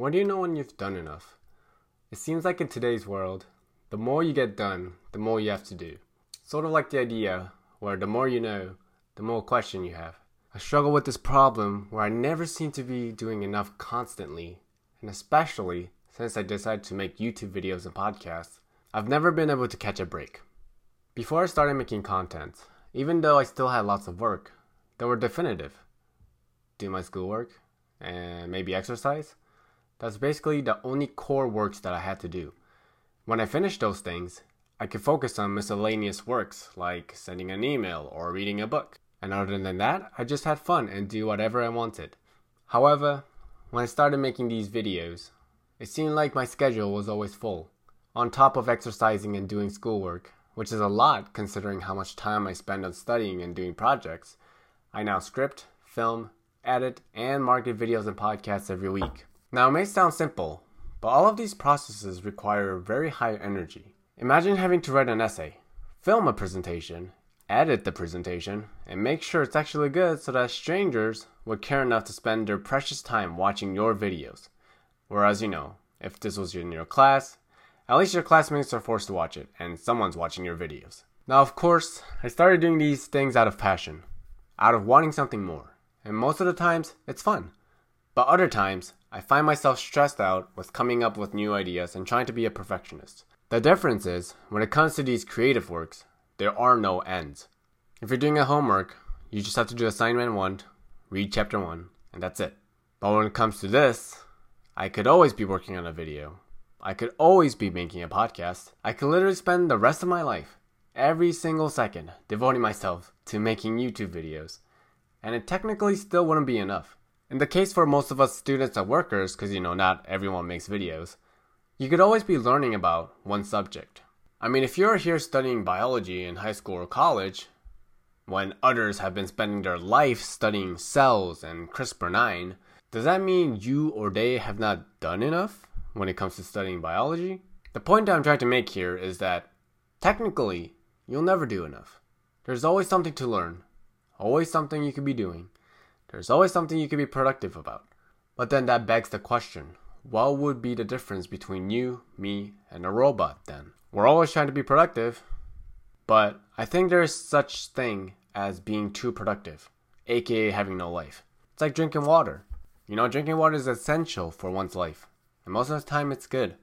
When do you know when you've done enough? It seems like in today's world, the more you get done, the more you have to do. Sort of like the idea where the more you know, the more question you have. I struggle with this problem where I never seem to be doing enough constantly, and especially since I decided to make YouTube videos and podcasts, I've never been able to catch a break. Before I started making content, even though I still had lots of work, they were definitive. Do my schoolwork and maybe exercise. That's basically the only core works that I had to do. When I finished those things, I could focus on miscellaneous works like sending an email or reading a book. And other than that, I just had fun and do whatever I wanted. However, when I started making these videos, it seemed like my schedule was always full. On top of exercising and doing schoolwork, which is a lot considering how much time I spend on studying and doing projects, I now script, film, edit, and market videos and podcasts every week. Now, it may sound simple, but all of these processes require very high energy. Imagine having to write an essay, film a presentation, edit the presentation, and make sure it's actually good so that strangers would care enough to spend their precious time watching your videos. Whereas, you know, if this was in your class, at least your classmates are forced to watch it, and someone's watching your videos. Now, of course, I started doing these things out of passion, out of wanting something more, and most of the times, it's fun. But other times, I find myself stressed out with coming up with new ideas and trying to be a perfectionist. The difference is, when it comes to these creative works, there are no ends. If you're doing a homework, you just have to do assignment 1, read chapter 1, and that's it. But when it comes to this, I could always be working on a video. I could always be making a podcast. I could literally spend the rest of my life, every single second, devoting myself to making YouTube videos. And it technically still wouldn't be enough. In the case for most of us students and workers, because you know, not everyone makes videos, you could always be learning about one subject. I mean, if you're here studying biology in high school or college, when others have been spending their life studying cells and CRISPR 9, does that mean you or they have not done enough when it comes to studying biology? The point I'm trying to make here is that technically, you'll never do enough. There's always something to learn, always something you could be doing. There's always something you could be productive about. But then that begs the question what would be the difference between you, me, and a robot then? We're always trying to be productive, but I think there is such thing as being too productive, aka having no life. It's like drinking water. You know, drinking water is essential for one's life, and most of the time it's good.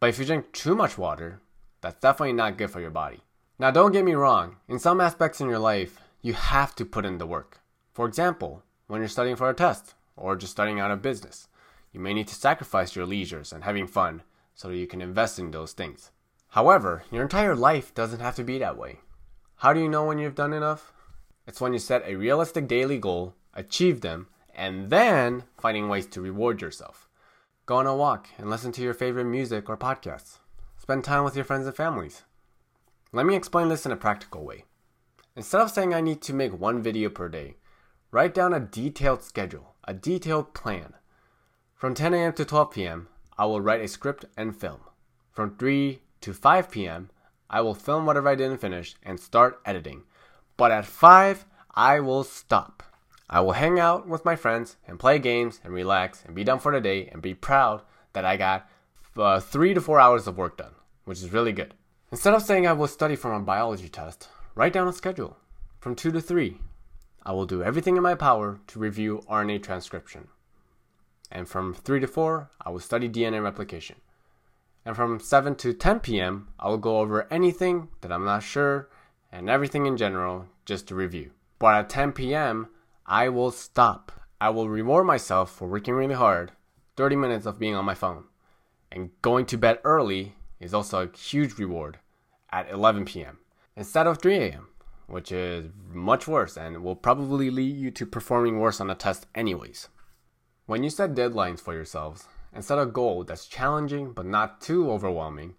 But if you drink too much water, that's definitely not good for your body. Now, don't get me wrong, in some aspects in your life, you have to put in the work. For example, when you're studying for a test or just starting out a business. You may need to sacrifice your leisures and having fun so that you can invest in those things. However, your entire life doesn't have to be that way. How do you know when you've done enough? It's when you set a realistic daily goal, achieve them, and then finding ways to reward yourself. Go on a walk and listen to your favorite music or podcasts. Spend time with your friends and families. Let me explain this in a practical way. Instead of saying I need to make one video per day, Write down a detailed schedule, a detailed plan. From 10 a.m. to 12 p.m., I will write a script and film. From 3 to 5 p.m., I will film whatever I didn't finish and start editing. But at 5, I will stop. I will hang out with my friends and play games and relax and be done for the day and be proud that I got uh, 3 to 4 hours of work done, which is really good. Instead of saying I will study for a biology test, write down a schedule. From 2 to 3, I will do everything in my power to review RNA transcription. And from 3 to 4, I will study DNA replication. And from 7 to 10 p.m., I will go over anything that I'm not sure and everything in general just to review. But at 10 p.m., I will stop. I will reward myself for working really hard, 30 minutes of being on my phone. And going to bed early is also a huge reward at 11 p.m. instead of 3 a.m which is much worse and will probably lead you to performing worse on a test anyways. When you set deadlines for yourselves and set a goal that's challenging but not too overwhelming,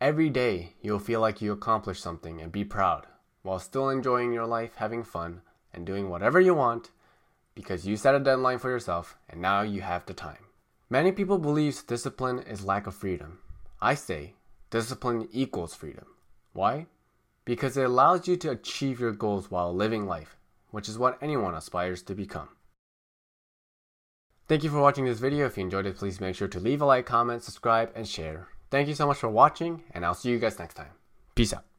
every day you'll feel like you accomplished something and be proud while still enjoying your life, having fun, and doing whatever you want because you set a deadline for yourself and now you have the time. Many people believe discipline is lack of freedom. I say discipline equals freedom. Why? Because it allows you to achieve your goals while living life, which is what anyone aspires to become. Thank you for watching this video. If you enjoyed it, please make sure to leave a like, comment, subscribe, and share. Thank you so much for watching, and I'll see you guys next time. Peace out.